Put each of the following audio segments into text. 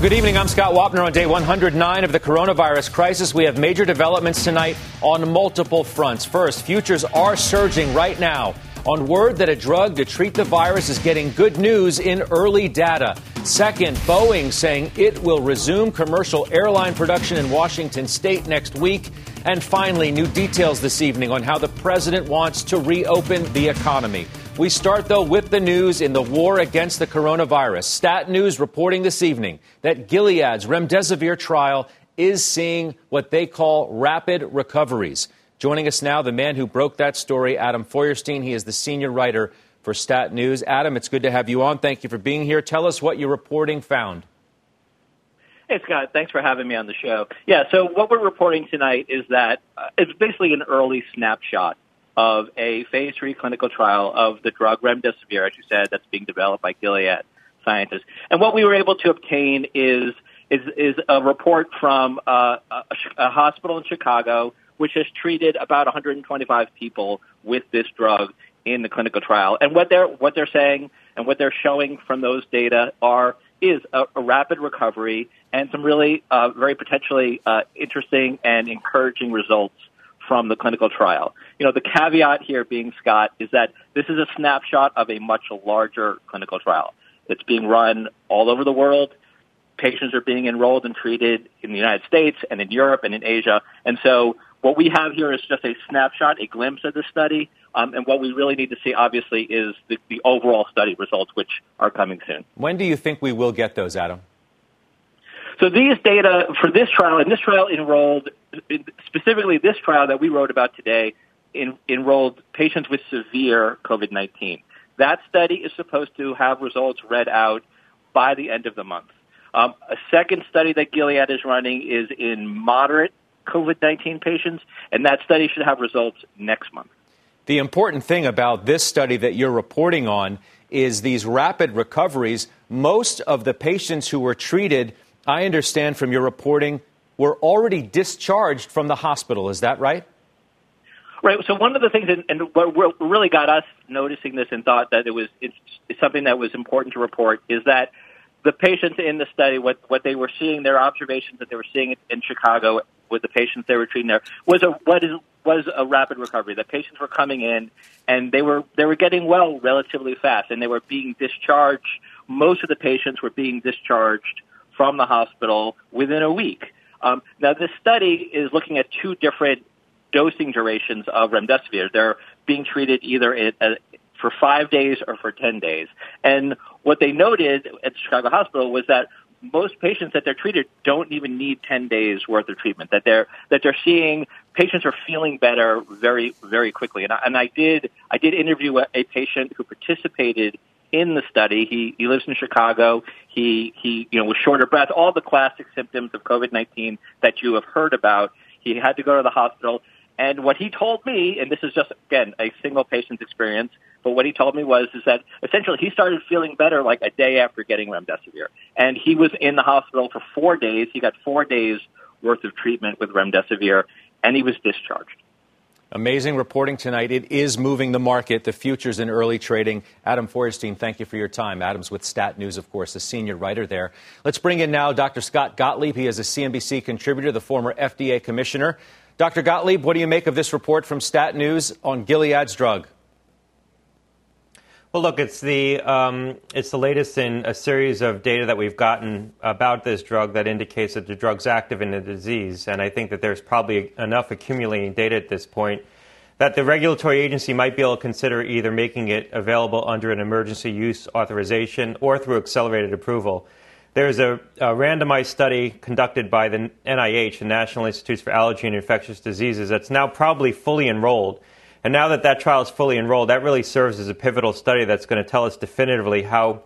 Good evening. I'm Scott Wapner on day 109 of the coronavirus crisis. We have major developments tonight on multiple fronts. First, futures are surging right now on word that a drug to treat the virus is getting good news in early data. Second, Boeing saying it will resume commercial airline production in Washington state next week. And finally, new details this evening on how the president wants to reopen the economy. We start, though, with the news in the war against the coronavirus. Stat News reporting this evening that Gilead's remdesivir trial is seeing what they call rapid recoveries. Joining us now, the man who broke that story, Adam Feuerstein. He is the senior writer for Stat News. Adam, it's good to have you on. Thank you for being here. Tell us what your reporting found. Hey, Scott. Thanks for having me on the show. Yeah, so what we're reporting tonight is that uh, it's basically an early snapshot of a phase three clinical trial of the drug remdesivir, as you said, that's being developed by Gilead scientists. And what we were able to obtain is is, is a report from uh, a, a hospital in Chicago which has treated about 125 people with this drug in the clinical trial. And what they're what they're saying and what they're showing from those data are is a, a rapid recovery and some really uh, very potentially uh, interesting and encouraging results from the clinical trial. You know, the caveat here being, Scott, is that this is a snapshot of a much larger clinical trial. It's being run all over the world. Patients are being enrolled and treated in the United States and in Europe and in Asia. And so what we have here is just a snapshot, a glimpse of the study. Um, and what we really need to see, obviously, is the, the overall study results, which are coming soon. When do you think we will get those, Adam? So these data for this trial, and this trial enrolled, specifically this trial that we wrote about today, in, enrolled patients with severe COVID-19. That study is supposed to have results read out by the end of the month. Um, a second study that Gilead is running is in moderate COVID-19 patients, and that study should have results next month. The important thing about this study that you're reporting on is these rapid recoveries. Most of the patients who were treated – I understand from your reporting, were already discharged from the hospital. Is that right? Right. So one of the things, and what really got us noticing this and thought that it was it's, something that was important to report, is that the patients in the study, what what they were seeing, their observations that they were seeing in Chicago with the patients they were treating there was a what is was a rapid recovery. The patients were coming in and they were they were getting well relatively fast, and they were being discharged. Most of the patients were being discharged from the hospital within a week. Um, now, this study is looking at two different dosing durations of remdesivir. They're being treated either in, uh, for five days or for 10 days. And what they noted at the Chicago Hospital was that most patients that they're treated don't even need 10 days worth of treatment, that they're, that they're seeing patients are feeling better very, very quickly. And I, and I did, I did interview a patient who participated in the study. He he lives in Chicago. He he you know was short of breath, all the classic symptoms of COVID nineteen that you have heard about. He had to go to the hospital. And what he told me, and this is just again a single patient's experience, but what he told me was is that essentially he started feeling better like a day after getting remdesivir, and he was in the hospital for four days. He got four days worth of treatment with remdesivir, and he was discharged. Amazing reporting tonight. It is moving the market, the futures in early trading. Adam Feuerstein, thank you for your time. Adam's with Stat News, of course, a senior writer there. Let's bring in now Dr. Scott Gottlieb. He is a CNBC contributor, the former FDA commissioner. Dr. Gottlieb, what do you make of this report from Stat News on Gilead's drug? Well, look, it's the um, it's the latest in a series of data that we've gotten about this drug that indicates that the drug's active in the disease, and I think that there's probably enough accumulating data at this point that the regulatory agency might be able to consider either making it available under an emergency use authorization or through accelerated approval. There's a, a, randomized study conducted by the NIH, the National Institutes for Allergy and Infectious Diseases, that's now probably fully enrolled. And now that that trial is fully enrolled, that really serves as a pivotal study that's going to tell us definitively how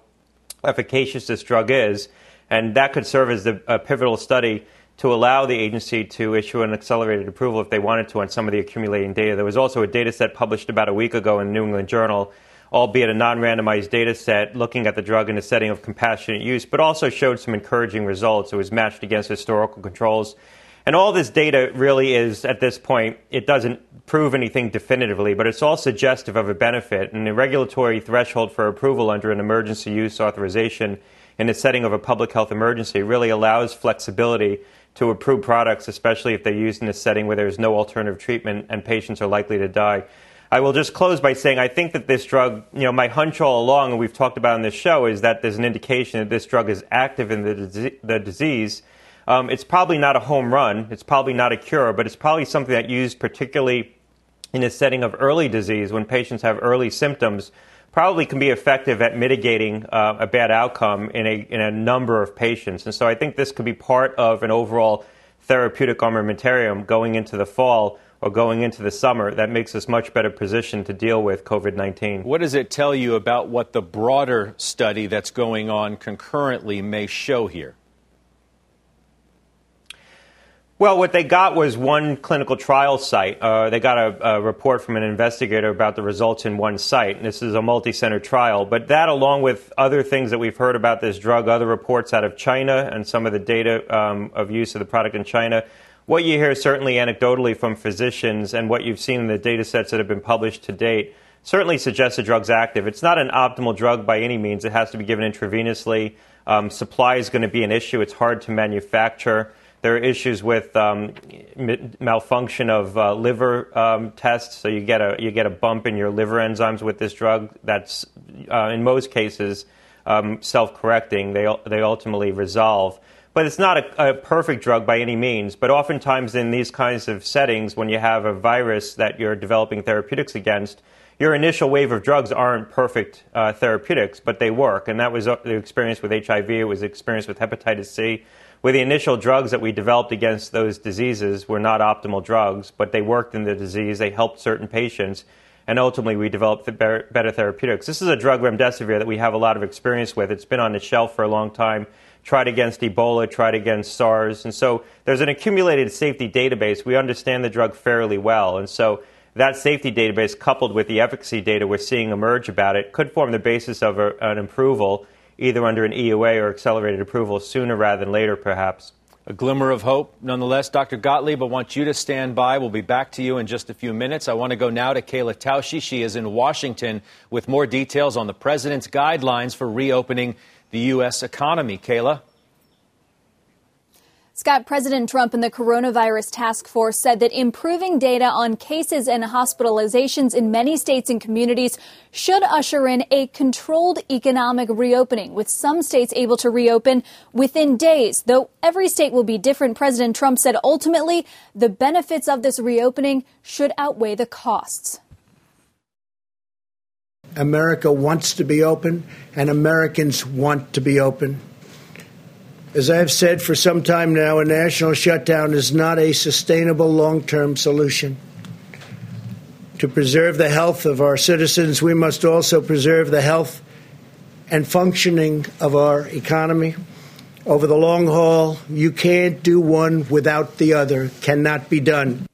efficacious this drug is. And that could serve as the, a pivotal study to allow the agency to issue an accelerated approval if they wanted to on some of the accumulating data. There was also a data set published about a week ago in the New England Journal albeit a non randomized data set looking at the drug in a setting of compassionate use, but also showed some encouraging results. It was matched against historical controls. And all this data really is, at this point, it doesn't prove anything definitively, but it's all suggestive of a benefit. And the regulatory threshold for approval under an emergency use authorization in the setting of a public health emergency really allows flexibility to approve products, especially if they're used in a setting where there's no alternative treatment and patients are likely to die. I will just close by saying I think that this drug, you know, my hunch all along, and we've talked about in this show, is that there's an indication that this drug is active in the, the disease. Um, it's probably not a home run. It's probably not a cure, but it's probably something that used particularly in a setting of early disease when patients have early symptoms probably can be effective at mitigating uh, a bad outcome in a, in a number of patients. And so I think this could be part of an overall therapeutic armamentarium going into the fall or going into the summer that makes us much better positioned to deal with COVID 19. What does it tell you about what the broader study that's going on concurrently may show here? Well, what they got was one clinical trial site. Uh, they got a, a, report from an investigator about the results in one site. This is a multi center trial. But that, along with other things that we've heard about this drug, other reports out of China and some of the data um, of use of the product in China, what you hear certainly anecdotally from physicians and what you've seen in the data sets that have been published to date certainly suggests the drug's active. It's not an optimal drug by any means. It has to be given intravenously. Um, supply is going to be an issue. It's hard to manufacture. There are issues with um, malfunction of uh, liver um, tests, so you get a you get a bump in your liver enzymes with this drug. That's uh, in most cases um, self-correcting. They they ultimately resolve. But it's not a, a, perfect drug by any means. But oftentimes, in these kinds of settings, when you have a virus that you're developing therapeutics against, your initial wave of drugs aren't perfect uh, therapeutics, but they work. And that was uh, the experience with HIV, it was the experience with hepatitis C. Where the initial drugs that we developed against those diseases were not optimal drugs, but they worked in the disease, they helped certain patients, and ultimately we developed better therapeutics. This is a drug, remdesivir, that we have a lot of experience with. It's been on the shelf for a long time tried against Ebola, tried against SARS. And so there's an accumulated safety database. We understand the drug fairly well. And so that safety database, coupled with the efficacy data we're seeing emerge about it, could form the basis of a, an approval, either under an EUA or accelerated approval sooner rather than later, perhaps. A glimmer of hope, nonetheless. Dr. Gottlieb, I want you to stand by. We'll be back to you in just a few minutes. I want to go now to Kayla Tausche. She is in Washington with more details on the president's guidelines for reopening the U.S. economy. Kayla? Scott, President Trump and the coronavirus task force said that improving data on cases and hospitalizations in many states and communities should usher in a controlled economic reopening, with some states able to reopen within days. Though every state will be different, President Trump said ultimately the benefits of this reopening should outweigh the costs. America wants to be open, and Americans want to be open. As I have said for some time now, a national shutdown is not a sustainable long term solution. To preserve the health of our citizens, we must also preserve the health and functioning of our economy. Over the long haul, you can't do one without the other, cannot be done.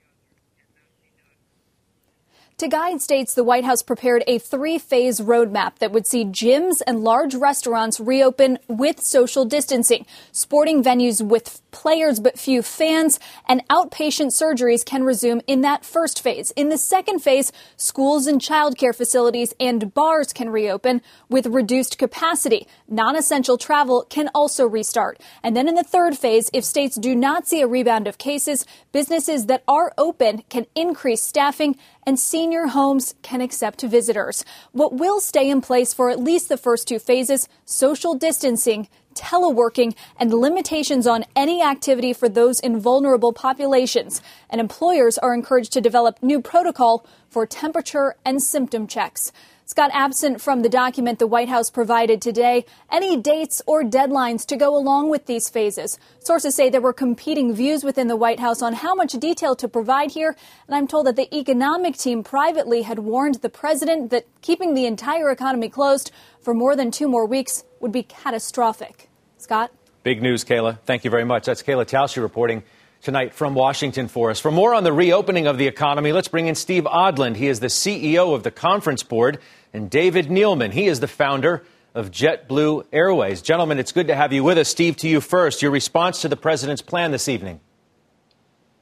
To guide states, the White House prepared a three phase roadmap that would see gyms and large restaurants reopen with social distancing. Sporting venues with players but few fans and outpatient surgeries can resume in that first phase. In the second phase, schools and childcare facilities and bars can reopen with reduced capacity. Non essential travel can also restart. And then in the third phase, if states do not see a rebound of cases, businesses that are open can increase staffing and senior homes can accept visitors. What will stay in place for at least the first two phases social distancing, teleworking, and limitations on any activity for those in vulnerable populations. And employers are encouraged to develop new protocol for temperature and symptom checks. Scott, absent from the document the White House provided today, any dates or deadlines to go along with these phases. Sources say there were competing views within the White House on how much detail to provide here, and I'm told that the economic team privately had warned the president that keeping the entire economy closed for more than two more weeks would be catastrophic. Scott? Big news, Kayla. Thank you very much. That's Kayla Tausche reporting tonight from Washington for us. For more on the reopening of the economy, let's bring in Steve Odland. He is the CEO of the Conference Board and David Neeleman. He is the founder of JetBlue Airways. Gentlemen, it's good to have you with us. Steve, to you first. Your response to the president's plan this evening.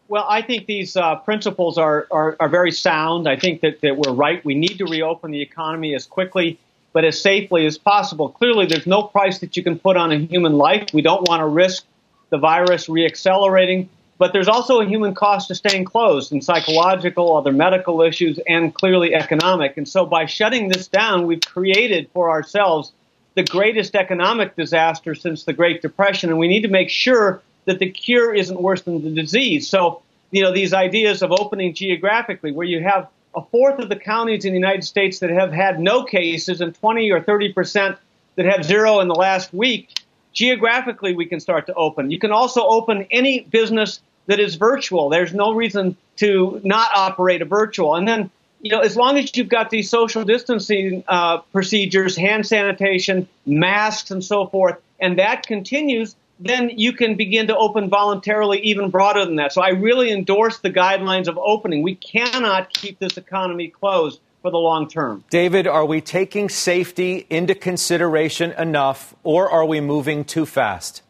Well, I think these uh, principles are, are, are, very sound. I think that, that we're right. We need to reopen the economy as quickly but as safely as possible. Clearly, there's no price that you can put on a human life. We don't want to risk the virus reaccelerating. But there's also a human cost to staying closed and psychological, other medical issues, and clearly economic. And so by shutting this down, we've created for ourselves the greatest economic disaster since the Great Depression. And we need to make sure that the cure isn't worse than the disease. So, you know, these ideas of opening geographically, where you have a fourth of the counties in the United States that have had no cases and 20 or 30 percent that have zero in the last week, geographically we can start to open. You can also open any business that is virtual. There's no reason to not operate a virtual. And then, you know, as long as you've got these social distancing uh, procedures, hand sanitation, masks, and so forth, and that continues, then you can begin to open voluntarily even broader than that. So I really endorse the guidelines of opening. We cannot keep this economy closed for the long term. David, are we taking safety into consideration enough, or are we moving too fast?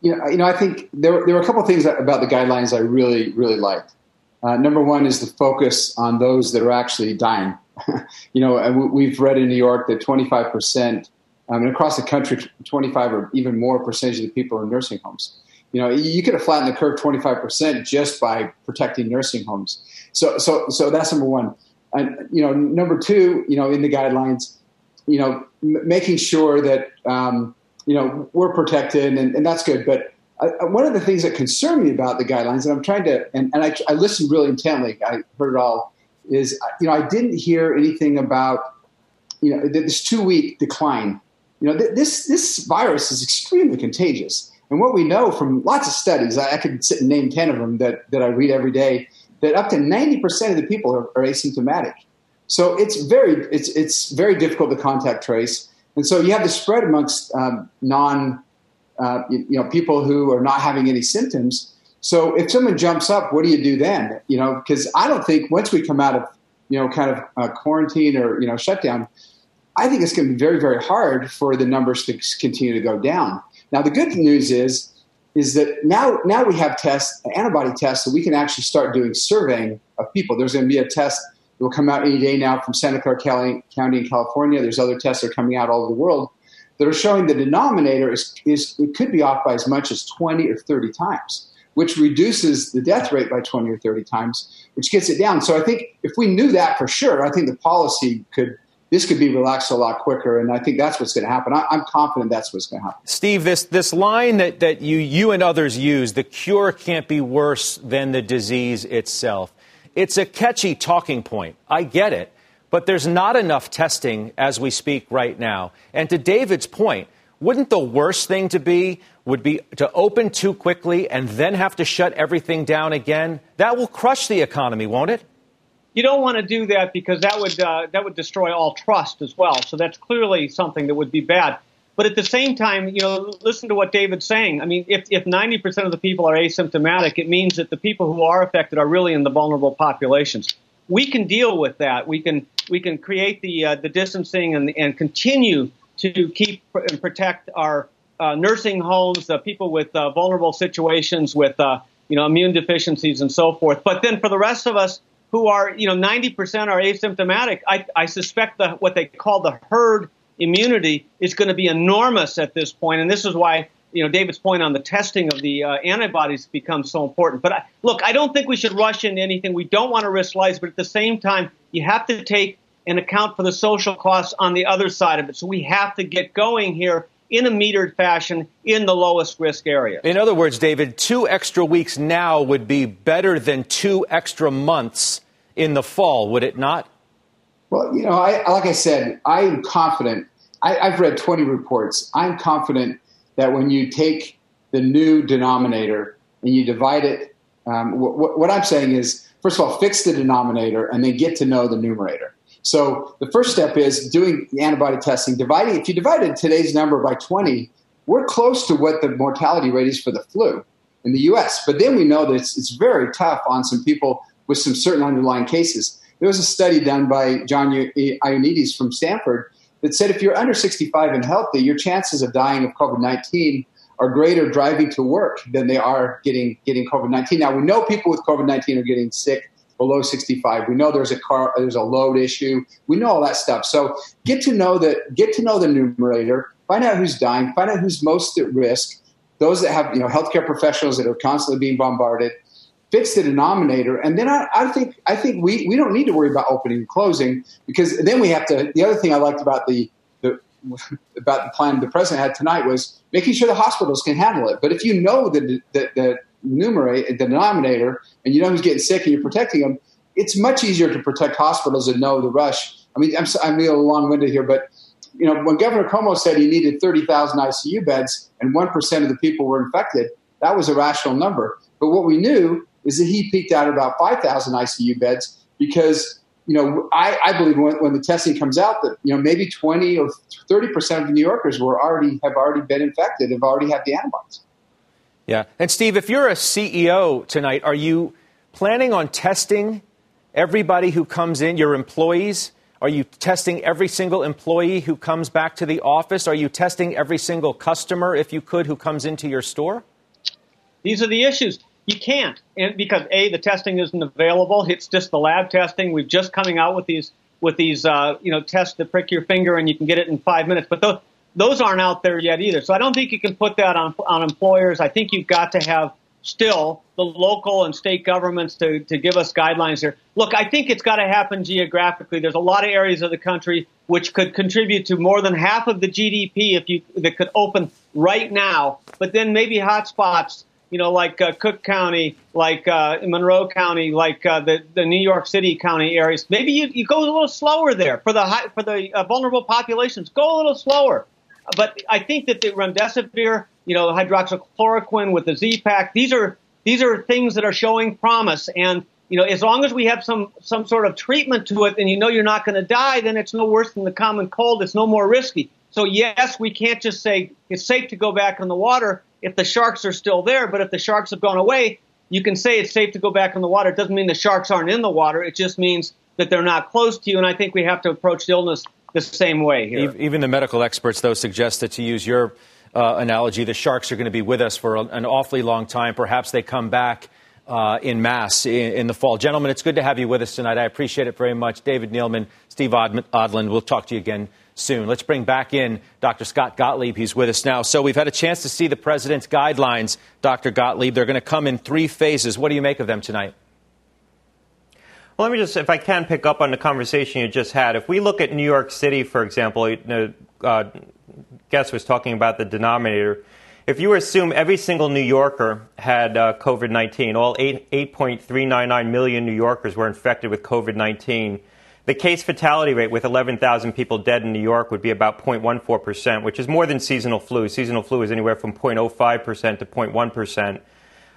You know, you know I think there, there were a couple of things about the guidelines I really, really liked. Uh, number one is the focus on those that are actually dying. you know, we've read in New York that 25 percent, um, and across the country, 25 or even more percentage of the people are in nursing homes. You know, you could have flattened the curve 25 percent just by protecting nursing homes. So, so, so that's number one. And you know, number two, you know, in the guidelines, you know, m- making sure that um, you know we're protected, and, and that's good. But I, one of the things that concern me about the guidelines, and I'm trying to, and, and I, I listened really intently. I heard it all. Is you know, I didn't hear anything about you know this two week decline. You know, th- this this virus is extremely contagious. And what we know from lots of studies, I, I could sit and name 10 of them that, that I read every day, that up to 90% of the people are, are asymptomatic. So it's very, it's, it's very difficult to contact trace. And so you have the spread amongst um, non, uh, you, you, know, people who are not having any symptoms. So if someone jumps up, what do you do then? You know, because I don't think once we come out of, you know, kind of uh, quarantine or, you know, shutdown, I think it's going to be very, very hard for the numbers to continue to go down. Now, the good news is is that now now we have tests, antibody tests, so we can actually start doing surveying of people. There's going to be a test that will come out any day now from Santa Clara County, County in California. There's other tests that are coming out all over the world that are showing the denominator is, is it could be off by as much as 20 or 30 times, which reduces the death rate by 20 or 30 times, which gets it down. So I think if we knew that for sure, I think the policy could this could be relaxed a lot quicker, and I think that's what's going to happen. I, am confident that's what's going to happen. Steve, this this line that that you you and others use, the cure can't be worse than the disease itself. It's a catchy talking point. I get it, but there's not enough testing as we speak right now. And to David's point, wouldn't the worst thing to be would be to open too quickly and then have to shut everything down again? That will crush the economy, won't it? you don't want to do that because that would uh, that would destroy all trust as well. So that's clearly something that would be bad. But at the same time, you know, listen to what David's saying. I mean, if if 90% of the people are asymptomatic, it means that the people who are affected are really in the vulnerable populations. We can deal with that. We can we can create the uh, the distancing and and continue to keep and protect our uh, nursing homes, the people with uh, vulnerable situations, with uh, you know immune deficiencies and so forth. But then for the rest of us, who are, you know, 90% are asymptomatic, I, I suspect that what they call the herd immunity is going to be enormous at this point. And this is why you know, David's point on the testing of the uh, antibodies becomes so important. But I, look, I don't think we should rush into anything. We don't want to risk lives, but at the same time, you have to take and account for the social costs on the other side of it. So we have to get going here in a metered fashion in the lowest risk area. In other words, David, two extra weeks now would be better than two extra months in the fall, would it not? Well, you know, I, like I said, I am confident. I, I've read 20 reports. I'm confident that when you take the new denominator and you divide it, um, what, what I'm saying is, first of all, fix the denominator and then get to know the numerator. So the first step is doing the antibody testing, dividing. If you divided today's number by 20, we're close to what the mortality rate is for the flu in the U.S. But then we know that it's, it's very tough on some people with some certain underlying cases. There was a study done by John Ioannidis from Stanford that said if you're under 65 and healthy, your chances of dying of COVID 19 are greater driving to work than they are getting getting COVID 19. Now we know people with COVID 19 are getting sick below 65. We know there's a car there's a load issue. We know all that stuff. So get to know that get to know the numerator, find out who's dying, find out who's most at risk, those that have, you know, healthcare professionals that are constantly being bombarded, fix the denominator, and then I, I, think I think we, we don't need to worry about opening and closing because then we have to. The other thing I liked about the, the about the plan the president had tonight was making sure the hospitals can handle it. But if you know the the, the numerator, the denominator, and you know who's getting sick and you're protecting them, it's much easier to protect hospitals and know the rush. I mean, I'm, I'm a little long-winded here, but you know, when Governor Cuomo said he needed 30,000 ICU beds and 1% of the people were infected, that was a rational number. But what we knew is that he peaked out at about 5,000 ICU beds because, you know, I, I believe when, when, the testing comes out that, you know, maybe 20 or 30% of New Yorkers were already, have already been infected, have already had the antibodies. Yeah. And Steve, if you're a CEO tonight, are you planning on testing everybody who comes in, your employees? Are you testing every single employee who comes back to the office? Are you testing every single customer, if you could, who comes into your store? These are the issues. You can't, and because a the testing isn't available. It's just the lab testing. We've just coming out with these with these uh, you know tests that prick your finger and you can get it in five minutes. But those those aren't out there yet either. So I don't think you can put that on on employers. I think you've got to have still the local and state governments to, to give us guidelines here. Look, I think it's got to happen geographically. There's a lot of areas of the country which could contribute to more than half of the GDP if you that could open right now. But then maybe hotspots you know, like uh, Cook County, like uh, Monroe County, like uh, the the New York City county areas. Maybe you, you go a little slower there for the high, for the uh, vulnerable populations. Go a little slower. But I think that the remdesivir, you know, hydroxychloroquine with the Z-Pak, these are these are things that are showing promise. And you know, as long as we have some some sort of treatment to it, and you know you're not going to die, then it's no worse than the common cold. It's no more risky. So yes, we can't just say it's safe to go back in the water if the sharks are still there. But if the sharks have gone away, you can say it's safe to go back in the water. It doesn't mean the sharks aren't in the water. It just means that they're not close to you. And I think we have to approach the illness the same way here. Even the medical experts, though, suggest that to use your uh, analogy, the sharks are going to be with us for an awfully long time. Perhaps they come back. Uh, in mass in, in, the fall. Gentlemen, it's good to have you with us tonight. I appreciate it very much. David Neeleman, Steve Odland, we'll talk to you again soon. Let's bring back in Dr. Scott Gottlieb. He's with us now. So we've had a chance to see the president's guidelines, Dr. Gottlieb. They're going to come in three phases. What do you make of them tonight? Well, let me just, if I can pick up on the conversation you just had. If we look at New York City, for example, you uh, guest was talking about the denominator. If you assume every single New Yorker had uh, COVID 19, all 8, 8.399 million New Yorkers were infected with COVID 19, the case fatality rate with 11,000 people dead in New York would be about 0.14%, which is more than seasonal flu. Seasonal flu is anywhere from 0.05% to 0.1%.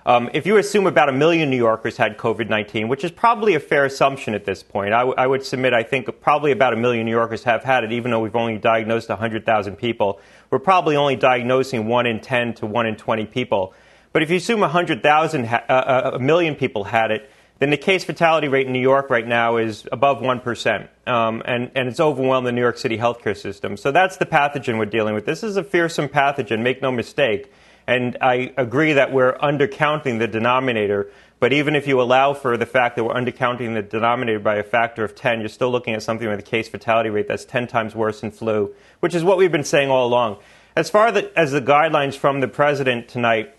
Um, if you assume about a million New Yorkers had COVID 19, which is probably a fair assumption at this point, I, w- I would submit I think probably about a million New Yorkers have had it, even though we've only diagnosed 100,000 people. We're probably only diagnosing 1 in 10 to 1 in 20 people. But if you assume 100,000, ha- uh, uh, a million people had it, then the case fatality rate in New York right now is above 1%, um, and, and it's overwhelmed the New York City healthcare system. So that's the pathogen we're dealing with. This is a fearsome pathogen, make no mistake. And I agree that we're undercounting the denominator, but even if you allow for the fact that we're undercounting the denominator by a factor of 10, you're still looking at something with a case fatality rate that's 10 times worse than flu, which is what we've been saying all along. As far as the guidelines from the president tonight,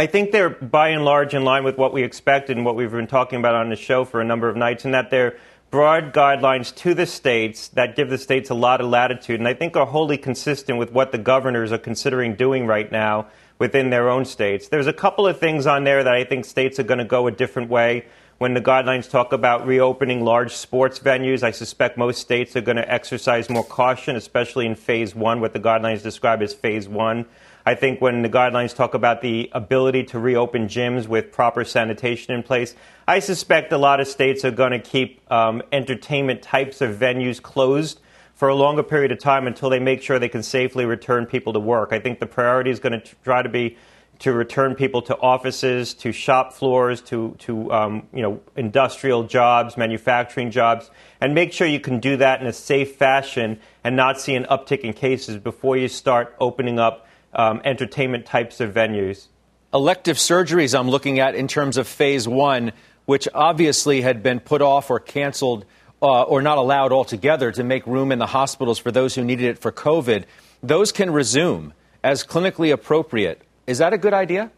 I think they're by and large in line with what we expected and what we've been talking about on the show for a number of nights, and that they're broad guidelines to the states that give the states a lot of latitude, and I think are wholly consistent with what the governors are considering doing right now within their own states. There's a couple of things on there that I think states are going to go a different way. When the guidelines talk about reopening large sports venues, I suspect most states are going to exercise more caution, especially in phase one, what the guidelines describe as phase one. I think when the guidelines talk about the ability to reopen gyms with proper sanitation in place, I suspect a lot of states are going to keep um, entertainment types of venues closed for a longer period of time until they make sure they can safely return people to work. I think the priority is going to try to be to return people to offices, to shop floors, to, to um, you know, industrial jobs, manufacturing jobs, and make sure you can do that in a safe fashion and not see an uptick in cases before you start opening up um, entertainment types of venues. Elective surgeries, I'm looking at in terms of phase one, which obviously had been put off or canceled uh, or not allowed altogether to make room in the hospitals for those who needed it for COVID. Those can resume as clinically appropriate is that a good idea?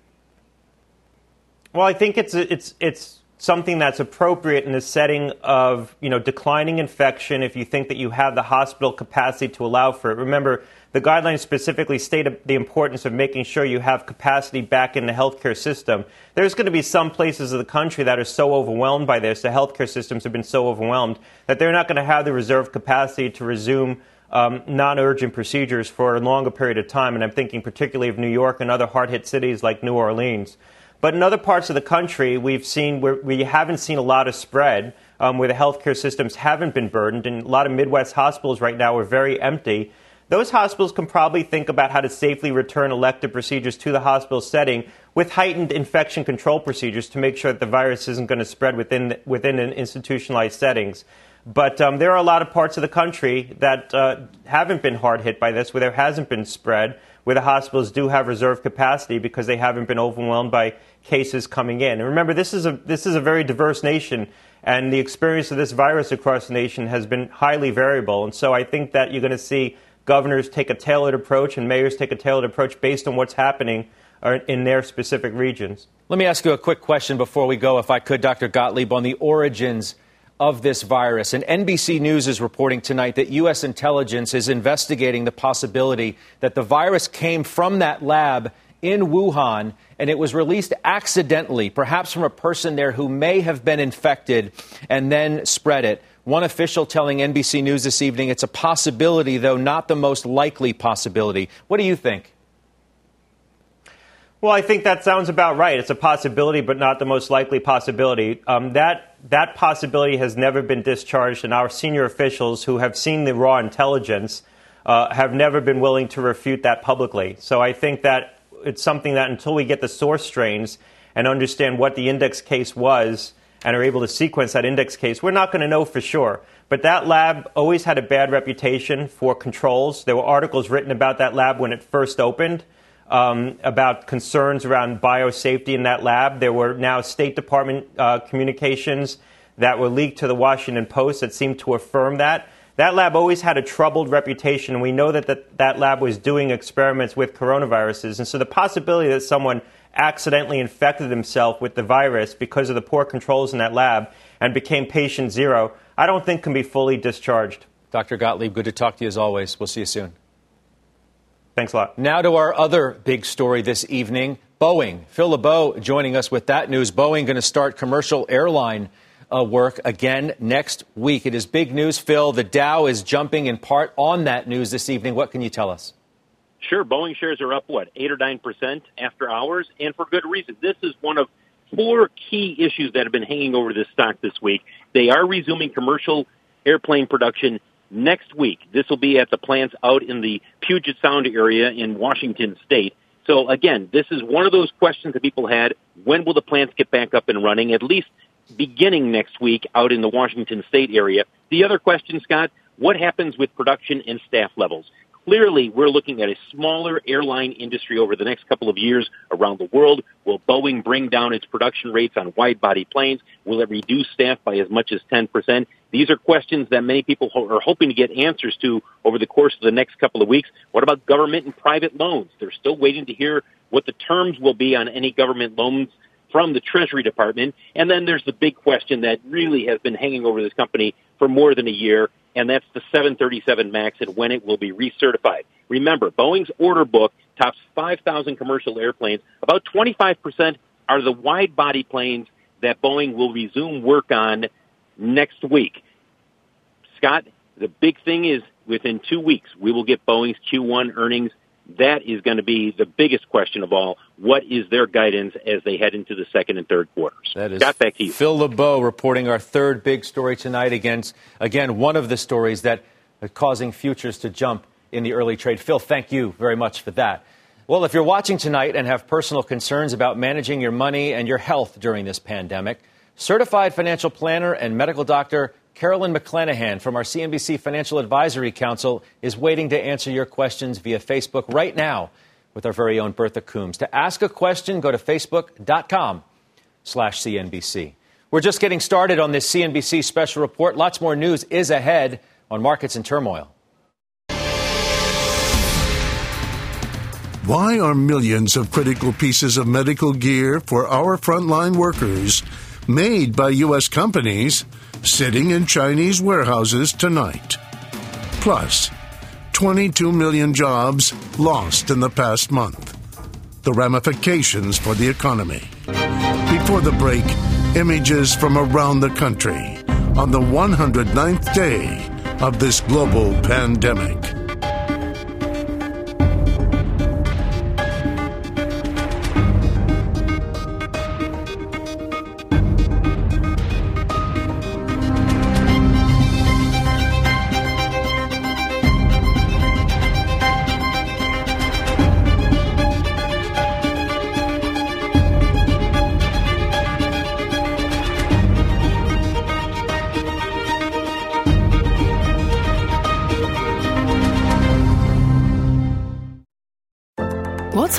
Well, I think it's it's it's something that's appropriate in the setting of you know declining infection. If you think that you have the hospital capacity to allow for it, remember the guidelines specifically state the importance of making sure you have capacity back in the healthcare system. There's going to be some places of the country that are so overwhelmed by this, the healthcare systems have been so overwhelmed that they're not going to have the reserve capacity to resume um, non urgent procedures for a longer period of time. And I'm thinking particularly of New York and other hard hit cities like New Orleans. But in other parts of the country, we've seen we haven't seen a lot of spread, um, where the healthcare systems haven't been burdened, and a lot of Midwest hospitals right now are very empty. Those hospitals can probably think about how to safely return elective procedures to the hospital setting with heightened infection control procedures to make sure that the virus isn't going to spread within within institutionalized settings. But um, there are a lot of parts of the country that uh, haven't been hard hit by this, where there hasn't been spread, where the hospitals do have reserve capacity because they haven't been overwhelmed by cases coming in. And remember, this is a this is a very diverse nation, and the experience of this virus across the nation has been highly variable. And so I think that you're going to see governors take a tailored approach and mayors take a tailored approach based on what's happening uh, in their specific regions. Let me ask you a quick question before we go, if I could, Dr. Gottlieb, on the origins of this virus. And NBC News is reporting tonight that U.S. intelligence is investigating the possibility that the virus came from that lab in Wuhan and it was released accidentally, perhaps from a person there who may have been infected and then spread it. One official telling NBC News this evening it's a possibility, though not the most likely possibility. What do you think? Well, I think that sounds about right. It's a possibility, but not the most likely possibility. Um, that that possibility has never been discharged, and our senior officials who have seen the raw intelligence uh, have never been willing to refute that publicly. So I think that it's something that until we get the source strains and understand what the index case was and are able to sequence that index case, we're not going to know for sure. But that lab always had a bad reputation for controls. There were articles written about that lab when it first opened um, about concerns around biosafety in that lab. There were now State Department uh, communications that were leaked to the Washington Post that seemed to affirm that. That lab always had a troubled reputation. We know that that, that lab was doing experiments with coronaviruses. And so the possibility that someone accidentally infected himself with the virus because of the poor controls in that lab and became patient zero, I don't think can be fully discharged. Dr. Gottlieb, good to talk to you as always. We'll see you soon. Thanks a lot. Now to our other big story this evening Boeing. Phil LeBeau joining us with that news. Boeing going to start commercial airline uh, work again next week. It is big news, Phil. The Dow is jumping in part on that news this evening. What can you tell us? Sure. Boeing shares are up, what, 8 or 9% after hours, and for good reason. This is one of four key issues that have been hanging over this stock this week. They are resuming commercial airplane production next week. This will be at the plants out in the Puget Sound area in Washington state. So again, this is one of those questions that people had. When will the plants get back up and running? At least beginning next week out in the Washington state area. The other question, Scott, what happens with production and staff levels? Clearly we're looking at a smaller airline industry over the next couple of years around the world. Will Boeing bring down its production rates on wide body planes? Will it reduce staff by as much as 10%? These are questions that many people are hoping to get answers to over the course of the next couple of weeks. What about government and private loans? They're still waiting to hear what the terms will be on any government loans from the Treasury Department. And then there's the big question that really has been hanging over this company for more than a year, and that's the 737 MAX and when it will be recertified. Remember, Boeing's order book tops 5,000 commercial airplanes. About 25% are the wide body planes that Boeing will resume work on next week. Scott, the big thing is within two weeks, we will get Boeing's Q1 earnings. That is going to be the biggest question of all. What is their guidance as they head into the second and third quarters? That is Scott, back to you. Phil LeBeau reporting our third big story tonight against, again, one of the stories that are causing futures to jump in the early trade. Phil, thank you very much for that. Well, if you're watching tonight and have personal concerns about managing your money and your health during this pandemic, certified financial planner and medical doctor Carolyn McClanahan from our CNBC Financial Advisory Council is waiting to answer your questions via Facebook right now with our very own Bertha Coombs. To ask a question, go to facebook.com slash CNBC. We're just getting started on this CNBC special report. Lots more news is ahead on markets in turmoil. Why are millions of critical pieces of medical gear for our frontline workers made by U.S. companies sitting in Chinese warehouses tonight? Plus, 22 million jobs lost in the past month. The ramifications for the economy. Before the break, images from around the country on the 109th day of this global pandemic.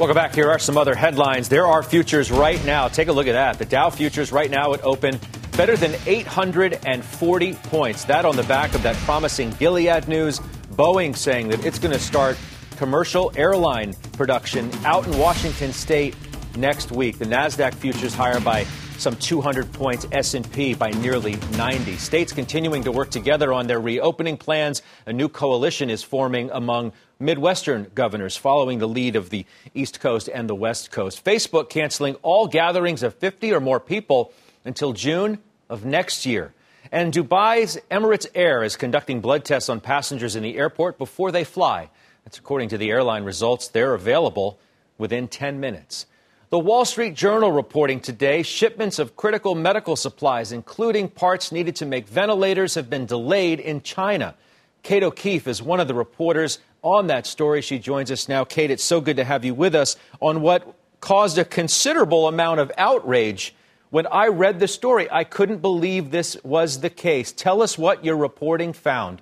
Welcome back. Here are some other headlines. There are futures right now. Take a look at that. The Dow futures right now at open better than 840 points. That on the back of that promising Gilead news. Boeing saying that it's going to start commercial airline production out in Washington state next week. The Nasdaq futures higher by some 200 points, S&P by nearly 90. States continuing to work together on their reopening plans. A new coalition is forming among Midwestern governors following the lead of the East Coast and the West Coast. Facebook canceling all gatherings of 50 or more people until June of next year. And Dubai's Emirates Air is conducting blood tests on passengers in the airport before they fly. That's according to the airline results. They're available within 10 minutes. The Wall Street Journal reporting today shipments of critical medical supplies, including parts needed to make ventilators, have been delayed in China. Kate O'Keefe is one of the reporters on that story. She joins us now. Kate, it's so good to have you with us on what caused a considerable amount of outrage. When I read the story, I couldn't believe this was the case. Tell us what your reporting found.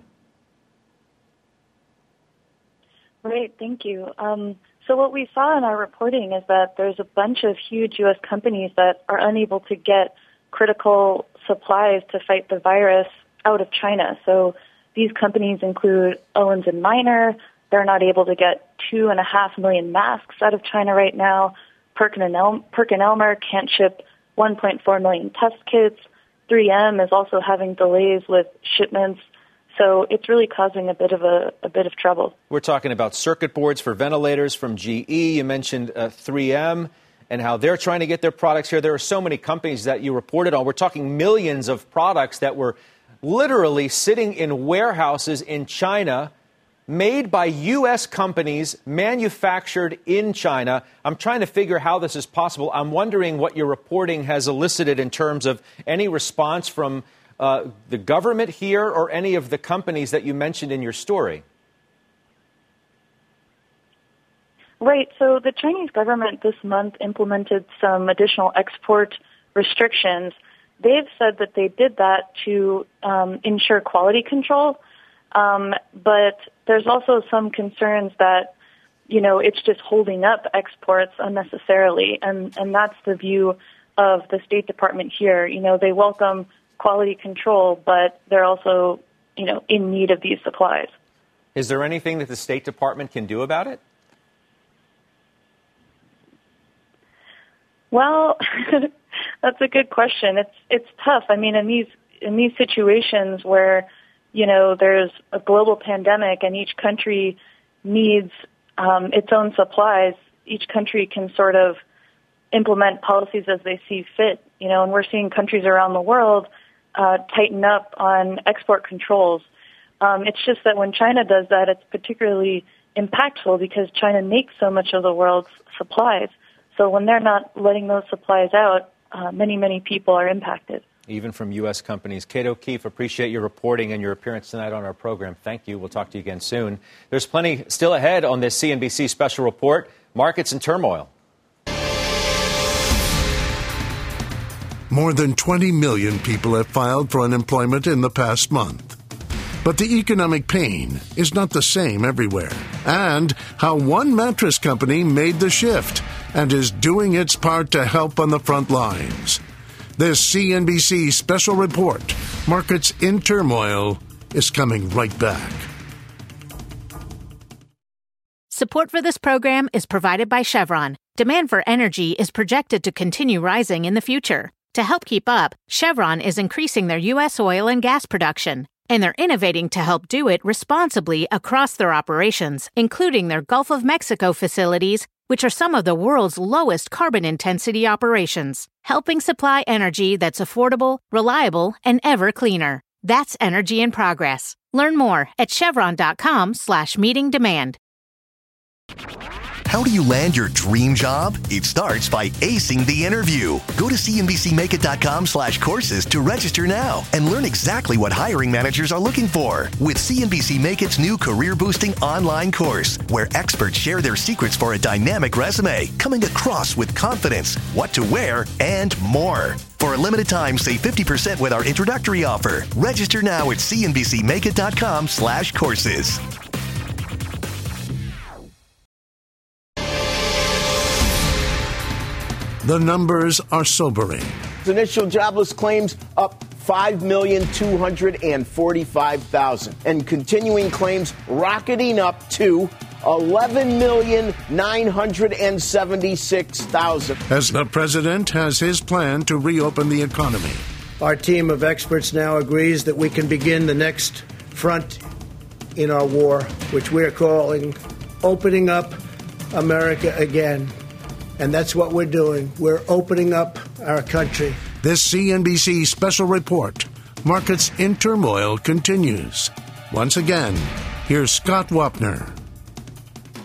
Great, thank you. Um, so what we saw in our reporting is that there's a bunch of huge U.S. companies that are unable to get critical supplies to fight the virus out of China. So these companies include Owens and Minor. They're not able to get two and a half million masks out of China right now. Perkin and, El- Elmer can't ship 1.4 million test kits. 3M is also having delays with shipments so it's really causing a bit of a, a, bit of trouble. We're talking about circuit boards for ventilators from GE. You mentioned uh, 3M and how they're trying to get their products here. There are so many companies that you reported on. We're talking millions of products that were literally sitting in warehouses in China made by U.S. companies, manufactured in China. I'm trying to figure how this is possible. I'm wondering what your reporting has elicited in terms of any response from uh, the government here or any of the companies that you mentioned in your story. Right. So the Chinese government this month implemented some additional export restrictions. They've said that they did that to um, ensure quality control. Um, but there's also some concerns that, you know, it's just holding up exports unnecessarily. And, and that's the view of the State Department here. You know, they welcome quality control, but they're also, you know, in need of these supplies. Is there anything that the State Department can do about it? Well, that's a good question. It's it's tough. I mean, in these in these situations where you know, there's a global pandemic and each country needs um, its own supplies, each country can sort of implement policies as they see fit. You know, and we're seeing countries around the world uh, tighten up on export controls. Um, it's just that when China does that, it's particularly impactful because China makes so much of the world's supplies. So when they're not letting those supplies out, uh, many, many people are impacted even from U.S. companies. Kate O'Keefe, appreciate your reporting and your appearance tonight on our program. Thank you. We'll talk to you again soon. There's plenty still ahead on this CNBC special report Markets in Turmoil. More than 20 million people have filed for unemployment in the past month. But the economic pain is not the same everywhere. And how one mattress company made the shift and is doing its part to help on the front lines. This CNBC special report, Markets in Turmoil, is coming right back. Support for this program is provided by Chevron. Demand for energy is projected to continue rising in the future. To help keep up, Chevron is increasing their U.S. oil and gas production, and they're innovating to help do it responsibly across their operations, including their Gulf of Mexico facilities which are some of the world's lowest carbon intensity operations, helping supply energy that's affordable, reliable, and ever cleaner. That's energy in progress. Learn more at chevron.com slash meeting demand. How do you land your dream job? It starts by acing the interview. Go to cnbcmakeit.com slash courses to register now and learn exactly what hiring managers are looking for with CNBC Make It's new career boosting online course, where experts share their secrets for a dynamic resume, coming across with confidence, what to wear, and more. For a limited time, save 50% with our introductory offer. Register now at cnbcmakeit.com slash courses. The numbers are sobering. Initial jobless claims up 5,245,000 and continuing claims rocketing up to 11,976,000. As the president has his plan to reopen the economy. Our team of experts now agrees that we can begin the next front in our war, which we're calling Opening Up America Again. And that's what we're doing. We're opening up our country. This CNBC special report, Markets in Turmoil, continues. Once again, here's Scott Wapner.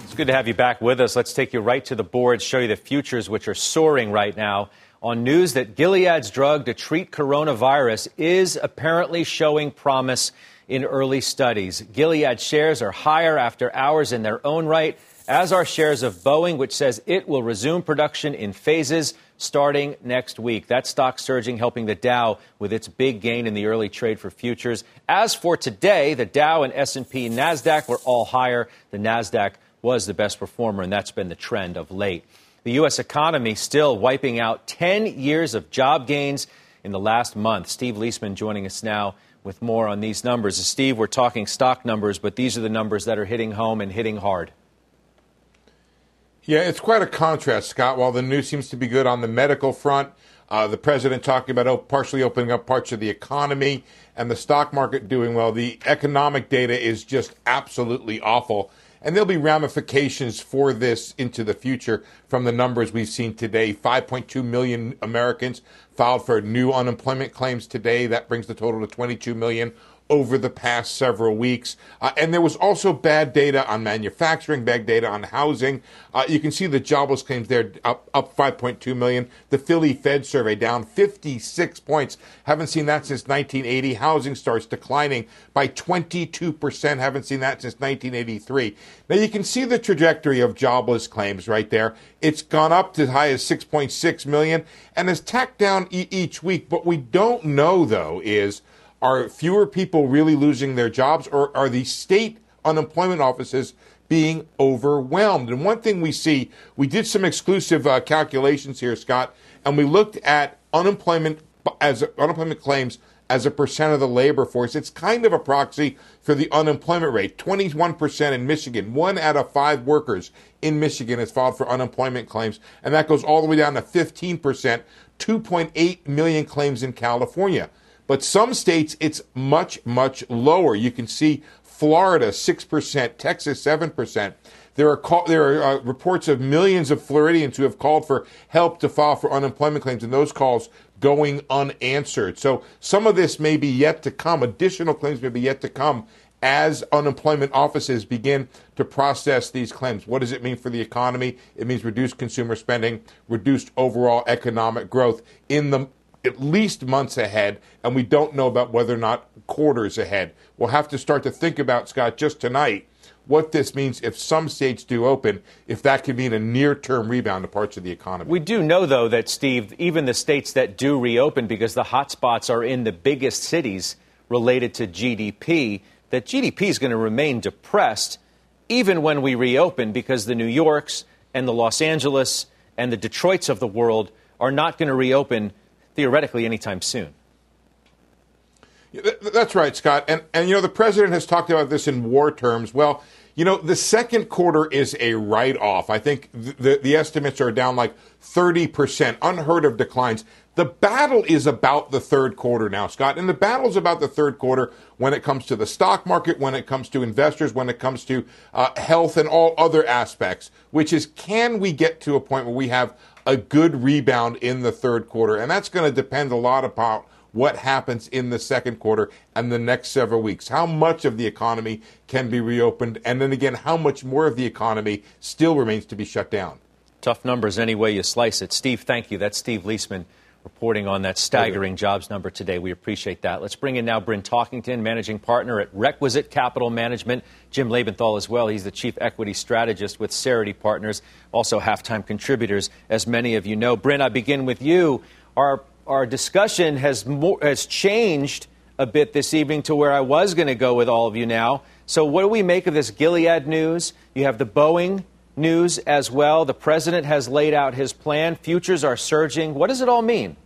It's good to have you back with us. Let's take you right to the board, show you the futures, which are soaring right now. On news that Gilead's drug to treat coronavirus is apparently showing promise in early studies. Gilead shares are higher after hours in their own right as are shares of Boeing, which says it will resume production in phases starting next week. That stock surging, helping the Dow with its big gain in the early trade for futures. As for today, the Dow and S&P Nasdaq were all higher. The Nasdaq was the best performer, and that's been the trend of late. The U.S. economy still wiping out 10 years of job gains in the last month. Steve Liesman joining us now with more on these numbers. Steve, we're talking stock numbers, but these are the numbers that are hitting home and hitting hard. Yeah, it's quite a contrast, Scott. While the news seems to be good on the medical front, uh, the president talking about partially opening up parts of the economy and the stock market doing well, the economic data is just absolutely awful. And there'll be ramifications for this into the future from the numbers we've seen today. 5.2 million Americans filed for new unemployment claims today. That brings the total to 22 million over the past several weeks. Uh, and there was also bad data on manufacturing, bad data on housing. Uh, you can see the jobless claims there up, up 5.2 million. The Philly Fed survey down 56 points. Haven't seen that since 1980. Housing starts declining by 22%. Haven't seen that since 1983. Now you can see the trajectory of jobless claims right there. It's gone up to as high as 6.6 million and has tacked down e- each week. What we don't know though is are fewer people really losing their jobs, or are the state unemployment offices being overwhelmed? And one thing we see, we did some exclusive uh, calculations here, Scott, and we looked at unemployment as unemployment claims as a percent of the labor force. It's kind of a proxy for the unemployment rate. 21% in Michigan. One out of five workers in Michigan has filed for unemployment claims, and that goes all the way down to 15%, 2.8 million claims in California. But some states, it's much, much lower. You can see Florida, 6%, Texas, 7%. There are, call, there are uh, reports of millions of Floridians who have called for help to file for unemployment claims, and those calls going unanswered. So some of this may be yet to come. Additional claims may be yet to come as unemployment offices begin to process these claims. What does it mean for the economy? It means reduced consumer spending, reduced overall economic growth in the at least months ahead, and we don't know about whether or not quarters ahead. We'll have to start to think about, Scott, just tonight, what this means if some states do open, if that could mean a near term rebound to parts of the economy. We do know, though, that, Steve, even the states that do reopen, because the hotspots are in the biggest cities related to GDP, that GDP is going to remain depressed even when we reopen because the New Yorks and the Los Angeles and the Detroits of the world are not going to reopen theoretically anytime soon. That's right, Scott. And, and, you know, the president has talked about this in war terms. Well, you know, the second quarter is a write off. I think the, the estimates are down like 30%, unheard of declines. The battle is about the third quarter now, Scott. And the battle is about the third quarter when it comes to the stock market, when it comes to investors, when it comes to uh, health and all other aspects, which is can we get to a point where we have a good rebound in the third quarter. And that's going to depend a lot about what happens in the second quarter and the next several weeks. How much of the economy can be reopened? And then again, how much more of the economy still remains to be shut down? Tough numbers any way you slice it. Steve, thank you. That's Steve Liesman reporting on that staggering jobs number today. We appreciate that. Let's bring in now Bryn Talkington, managing partner at Requisite Capital Management. Jim Lebenthal as well. He's the chief equity strategist with Cerity Partners, also halftime contributors, as many of you know. Bryn, I begin with you. Our our discussion has more, has changed a bit this evening to where I was going to go with all of you now. So, what do we make of this Gilead news? You have the Boeing news as well. The president has laid out his plan. Futures are surging. What does it all mean?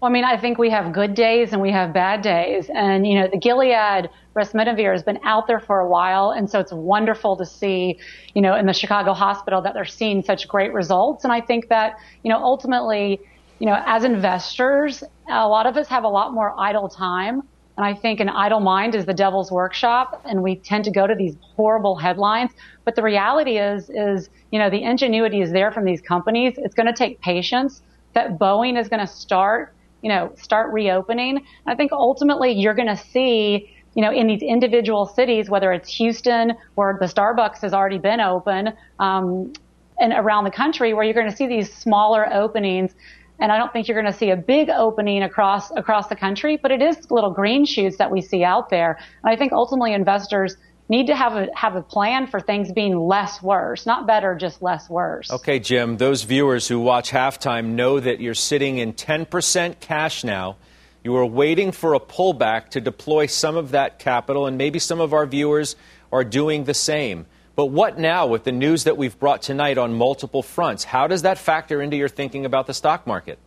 Well, I mean, I think we have good days and we have bad days. And, you know, the Gilead Remdesivir's has been out there for a while. And so it's wonderful to see, you know, in the Chicago hospital that they're seeing such great results. And I think that, you know, ultimately, you know, as investors, a lot of us have a lot more idle time. And I think an idle mind is the devil's workshop, and we tend to go to these horrible headlines. But the reality is, is you know, the ingenuity is there from these companies. It's going to take patience. That Boeing is going to start, you know, start reopening. I think ultimately you're going to see, you know, in these individual cities, whether it's Houston, where the Starbucks has already been open, um, and around the country, where you're going to see these smaller openings and I don't think you're going to see a big opening across across the country, but it is little green shoots that we see out there. And I think ultimately investors need to have a have a plan for things being less worse, not better, just less worse. Okay, Jim, those viewers who watch halftime know that you're sitting in 10% cash now. You are waiting for a pullback to deploy some of that capital, and maybe some of our viewers are doing the same. But what now with the news that we've brought tonight on multiple fronts? How does that factor into your thinking about the stock market?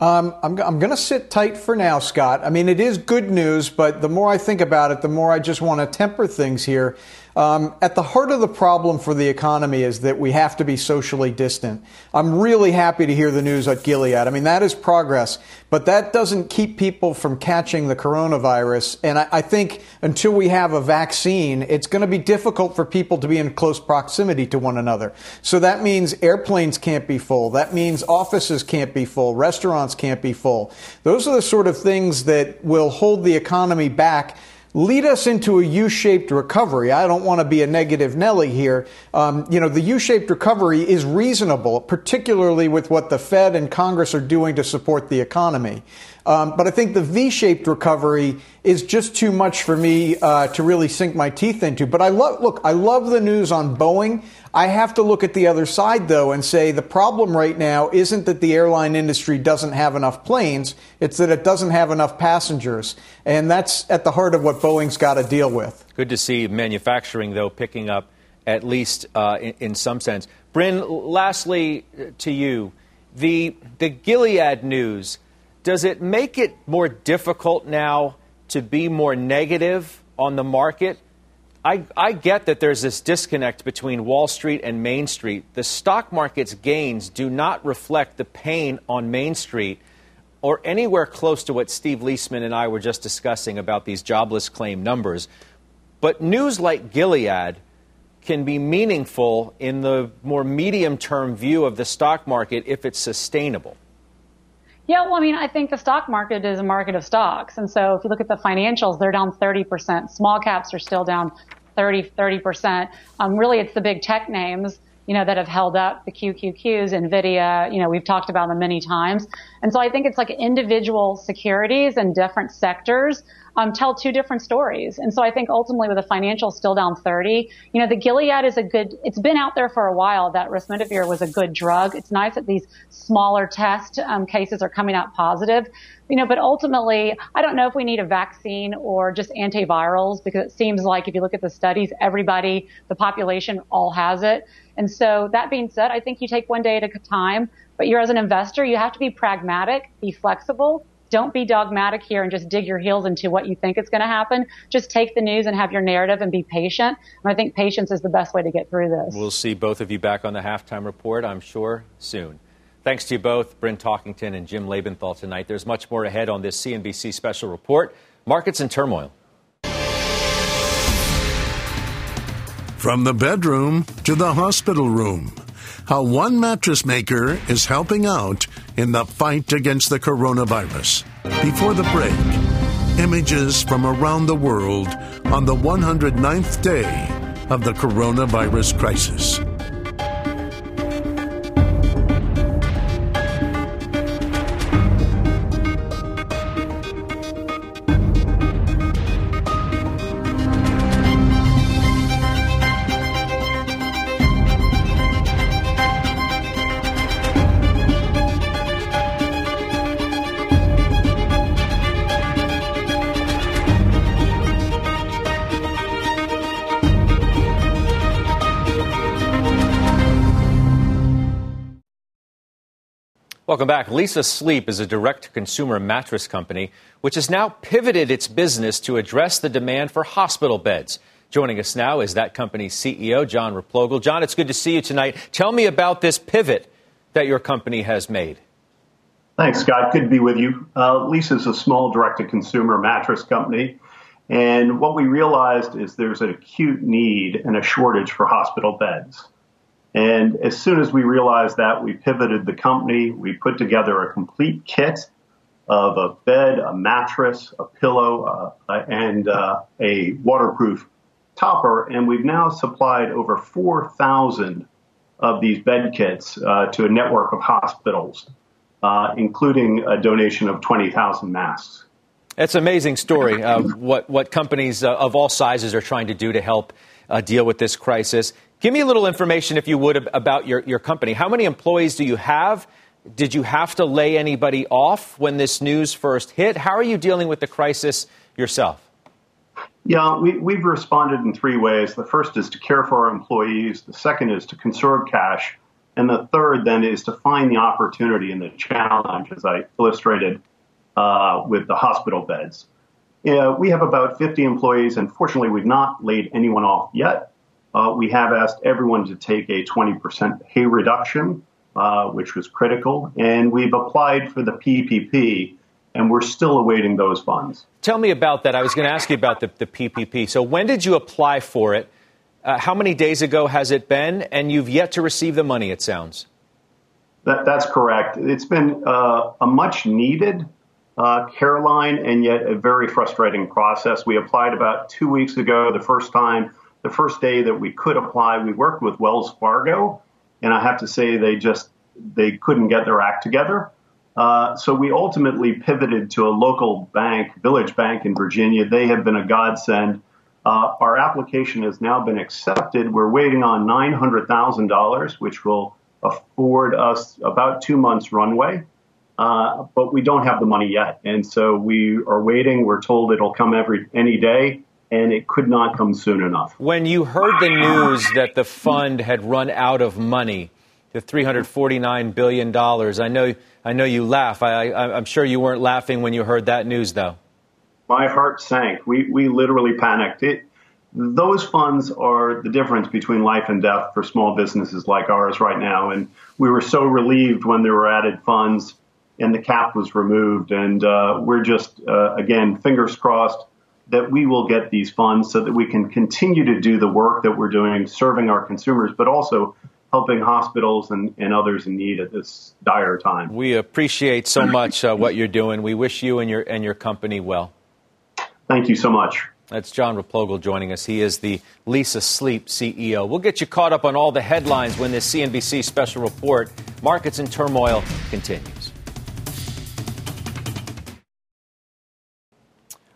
Um, I'm, I'm going to sit tight for now, Scott. I mean, it is good news, but the more I think about it, the more I just want to temper things here. Um, at the heart of the problem for the economy is that we have to be socially distant. I'm really happy to hear the news at Gilead. I mean, that is progress, but that doesn't keep people from catching the coronavirus. And I, I think until we have a vaccine, it's going to be difficult for people to be in close proximity to one another. So that means airplanes can't be full. That means offices can't be full. Restaurants can't be full. Those are the sort of things that will hold the economy back lead us into a U-shaped recovery. I don't want to be a negative Nelly here. Um, you know, the U-shaped recovery is reasonable, particularly with what the Fed and Congress are doing to support the economy. Um, but I think the V-shaped recovery is just too much for me uh, to really sink my teeth into. But I love, look, I love the news on Boeing. I have to look at the other side, though, and say the problem right now isn't that the airline industry doesn't have enough planes, it's that it doesn't have enough passengers. And that's at the heart of what Boeing's got to deal with. Good to see manufacturing, though, picking up at least uh, in, in, some sense. Bryn, lastly uh, to you, the, the Gilead news, does it make it more difficult now to be more negative on the market? I, I, get that there's this disconnect between Wall Street and Main Street. The stock market's gains do not reflect the pain on Main Street or anywhere close to what Steve Liesman and I were just discussing about these jobless claim numbers. But news like Gilead can be meaningful in the more medium term view of the stock market if it's sustainable. Yeah, well, I mean, I think the stock market is a market of stocks. And so if you look at the financials, they're down 30%. Small caps are still down 30, 30%. Um, really, it's the big tech names, you know, that have held up the QQQs, NVIDIA, you know, we've talked about them many times. And so I think it's like individual securities and different sectors um, tell two different stories. And so I think ultimately with the financials still down 30, you know, the Gilead is a good, it's been out there for a while that resmetivirine was a good drug. It's nice that these smaller test um, cases are coming out positive, you know, but ultimately, I don't know if we need a vaccine or just antivirals because it seems like if you look at the studies, everybody, the population all has it. And so that being said, I think you take one day at a time, but you're as an investor, you have to be pragmatic, be flexible, don't be dogmatic here and just dig your heels into what you think is going to happen. Just take the news and have your narrative and be patient. And I think patience is the best way to get through this. We'll see both of you back on the halftime report, I'm sure, soon. Thanks to you both, Bryn Talkington and Jim Lebenthal tonight. There's much more ahead on this CNBC special report. Markets in turmoil. From the bedroom to the hospital room how one mattress maker is helping out in the fight against the coronavirus. Before the break, images from around the world on the 109th day of the coronavirus crisis. Welcome back. Leesa Sleep is a direct consumer mattress company which has now pivoted its business to address the demand for hospital beds. Joining us now is that company's CEO, John Replogle. John, it's good to see you tonight. Tell me about this pivot that your company has made. Thanks, Scott. Good to be with you. Uh, Leesa is a small direct to consumer mattress company. And what we realized is there's an acute need and a shortage for hospital beds. And as soon as we realized that, we pivoted the company. We put together a complete kit of a bed, a mattress, a pillow, uh, and uh, a waterproof topper. And we've now supplied over 4,000 of these bed kits uh, to a network of hospitals, uh, including a donation of 20,000 masks. It's an amazing story of what, what companies uh, of all sizes are trying to do to help uh, deal with this crisis. Give me a little information, if you would, about your, your company. How many employees do you have? Did you have to lay anybody off when this news first hit? How are you dealing with the crisis yourself? Yeah, we, we've responded in three ways. The first is to care for our employees, the second is to conserve cash, and the third then is to find the opportunity and the challenge, as I illustrated uh, with the hospital beds. Yeah, we have about 50 employees, and fortunately, we've not laid anyone off yet. Uh, we have asked everyone to take a 20% pay reduction, uh, which was critical, and we've applied for the PPP, and we're still awaiting those funds. Tell me about that. I was going to ask you about the, the PPP. So, when did you apply for it? Uh, how many days ago has it been? And you've yet to receive the money, it sounds. That, that's correct. It's been uh, a much needed, uh, Caroline, and yet a very frustrating process. We applied about two weeks ago, the first time, the first day that we could apply. We worked with Wells Fargo, and I have to say they just they couldn't get their act together. Uh, so we ultimately pivoted to a local bank, Village Bank in Virginia. They have been a godsend. Uh, our application has now been accepted. We're waiting on $900,000, which will afford us about two months runway. Uh, but we don't have the money yet. And so we are waiting. We're told it'll come every any day, and it could not come soon enough. When you heard the news that the fund had run out of money, the $349 billion, I know, I know you laugh. I, I, I'm sure you weren't laughing when you heard that news, though. My heart sank. We, we literally panicked. It, those funds are the difference between life and death for small businesses like ours right now. And we were so relieved when there were added funds and the cap was removed. And uh, we're just, uh, again, fingers crossed that we will get these funds so that we can continue to do the work that we're doing, serving our consumers, but also helping hospitals and, and others in need at this dire time. We appreciate so much uh, what you're doing. We wish you and your, and your company well. Thank you so much. That's John Replogle joining us. He is the Leesa Sleep CEO. We'll get you caught up on all the headlines when this CNBC special report, Markets in Turmoil, continues.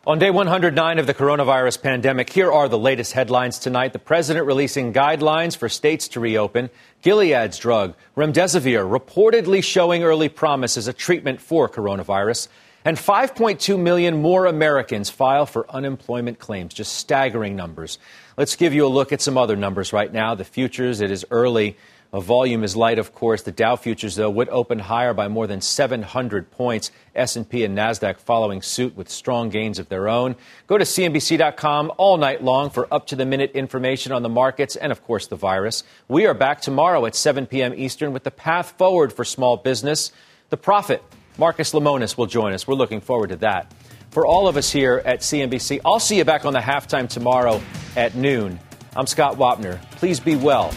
On day 109 of the coronavirus pandemic, here are the latest headlines tonight. The president releasing guidelines for states to reopen. Gilead's drug, remdesivir, reportedly showing early promise as a treatment for coronavirus. And 5.2 million more Americans file for unemployment claims. Just staggering numbers. Let's give you a look at some other numbers right now. The futures, it is early. A volume is light, of course. The Dow futures, though, would open higher by more than 700 points. S&P and Nasdaq following suit with strong gains of their own. Go to cnbc.com all night long for up-to-the-minute information on the markets and, of course, the virus. We are back tomorrow at 7 p.m. Eastern with the path forward for small business, the profit Marcus Lemonis will join us. We're looking forward to that. For all of us here at CNBC, I'll see you back on the halftime tomorrow at noon. I'm Scott Wapner. Please be well.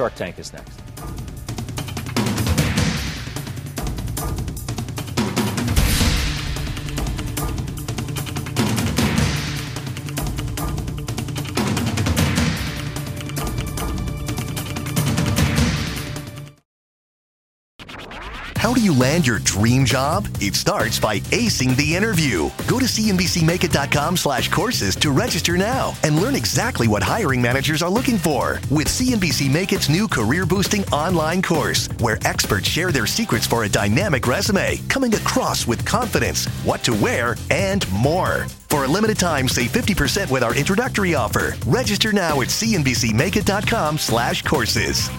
Shark Tank is next. How do you land your dream job? It starts by acing the interview. Go to cnbcmakeit.com slash courses to register now and learn exactly what hiring managers are looking for with CNBC Make It's new career boosting online course, where experts share their secrets for a dynamic resume, coming across with confidence, what to wear, and more. For a limited time, save 50% with our introductory offer. Register now at cnbcmakeit.com slash courses.